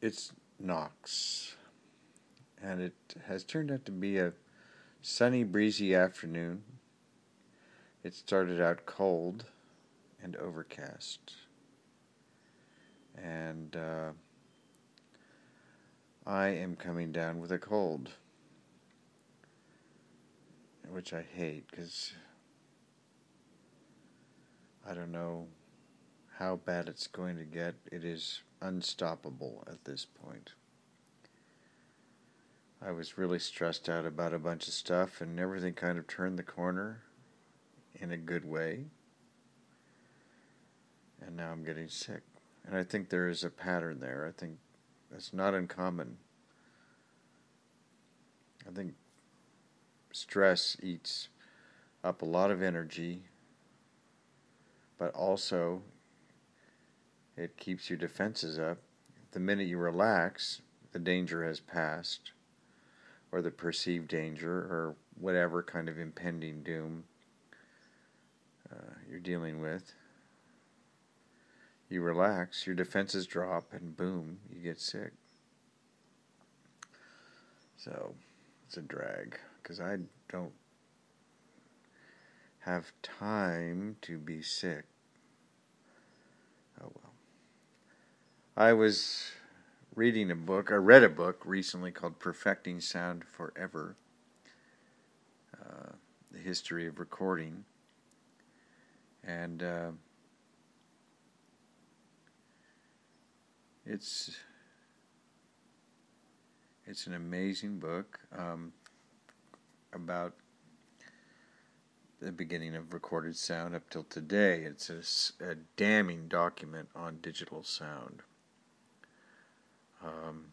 it's Knox, and it has turned out to be a sunny, breezy afternoon. It started out cold and overcast, and uh, I am coming down with a cold, which I hate because I don't know how bad it's going to get. It is unstoppable at this point. I was really stressed out about a bunch of stuff, and everything kind of turned the corner in a good way. And now I'm getting sick. And I think there is a pattern there. I think that's not uncommon. I think stress eats up a lot of energy, but also it keeps your defenses up. The minute you relax, the danger has passed, or the perceived danger, or whatever kind of impending doom uh, you're dealing with. You relax, your defenses drop, and boom, you get sick. So it's a drag because I don't have time to be sick. I was reading a book, I read a book recently called Perfecting Sound Forever uh, The History of Recording. And uh, it's it's an amazing book um, about the beginning of recorded sound up till today. It's a, a damning document on digital sound. Um,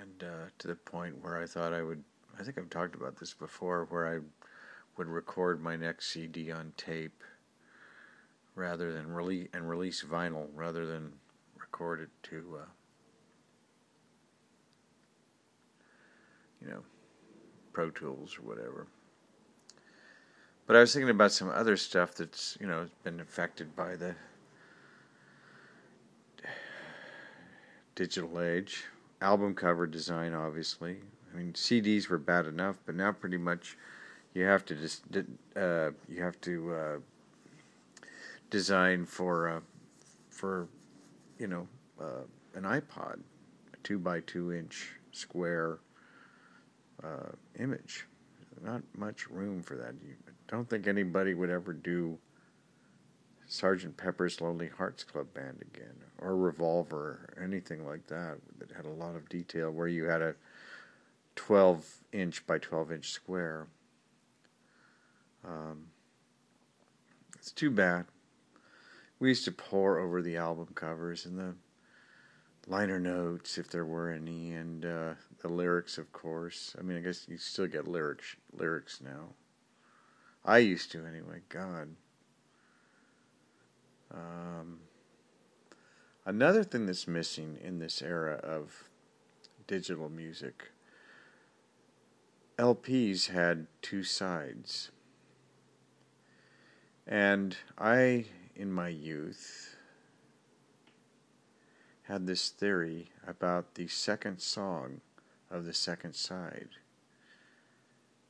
and uh, to the point where I thought I would, I think I've talked about this before, where I would record my next CD on tape rather than release and release vinyl rather than record it to, uh, you know, Pro Tools or whatever. But I was thinking about some other stuff that's, you know, been affected by the digital age. Album cover design, obviously. I mean, CDs were bad enough, but now pretty much you have to just uh, you have to uh, design for uh, for you know uh, an iPod, a two by two inch square uh, image. Not much room for that. Don't think anybody would ever do Sergeant Pepper's Lonely Hearts Club Band again, or Revolver, or anything like that that had a lot of detail where you had a 12 inch by 12 inch square. Um, it's too bad. We used to pore over the album covers and the liner notes, if there were any, and uh, the lyrics, of course. I mean, I guess you still get lyrics lyrics now. I used to anyway. God. Um, another thing that's missing in this era of digital music, LPs had two sides. And I, in my youth, had this theory about the second song of the second side.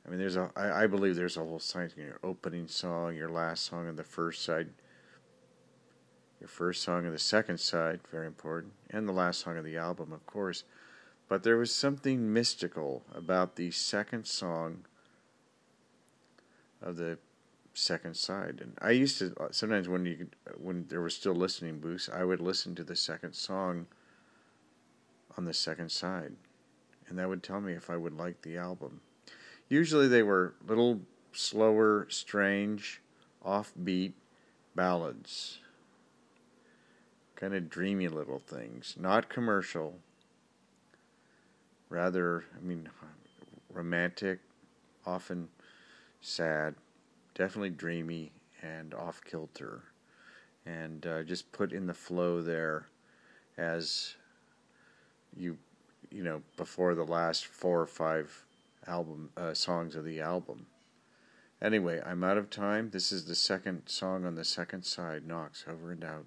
I mean, there's a. I, I believe there's a whole science. Your opening song, your last song on the first side, your first song of the second side, very important, and the last song of the album, of course. But there was something mystical about the second song of the second side. And I used to sometimes when you when there were still listening booths, I would listen to the second song on the second side, and that would tell me if I would like the album. Usually they were little slower, strange, offbeat ballads kind of dreamy little things, not commercial. Rather, I mean, romantic, often sad, definitely dreamy and off kilter, and uh, just put in the flow there as you, you know, before the last four or five album uh, songs of the album. Anyway, I'm out of time. This is the second song on the second side. Knox, over and out.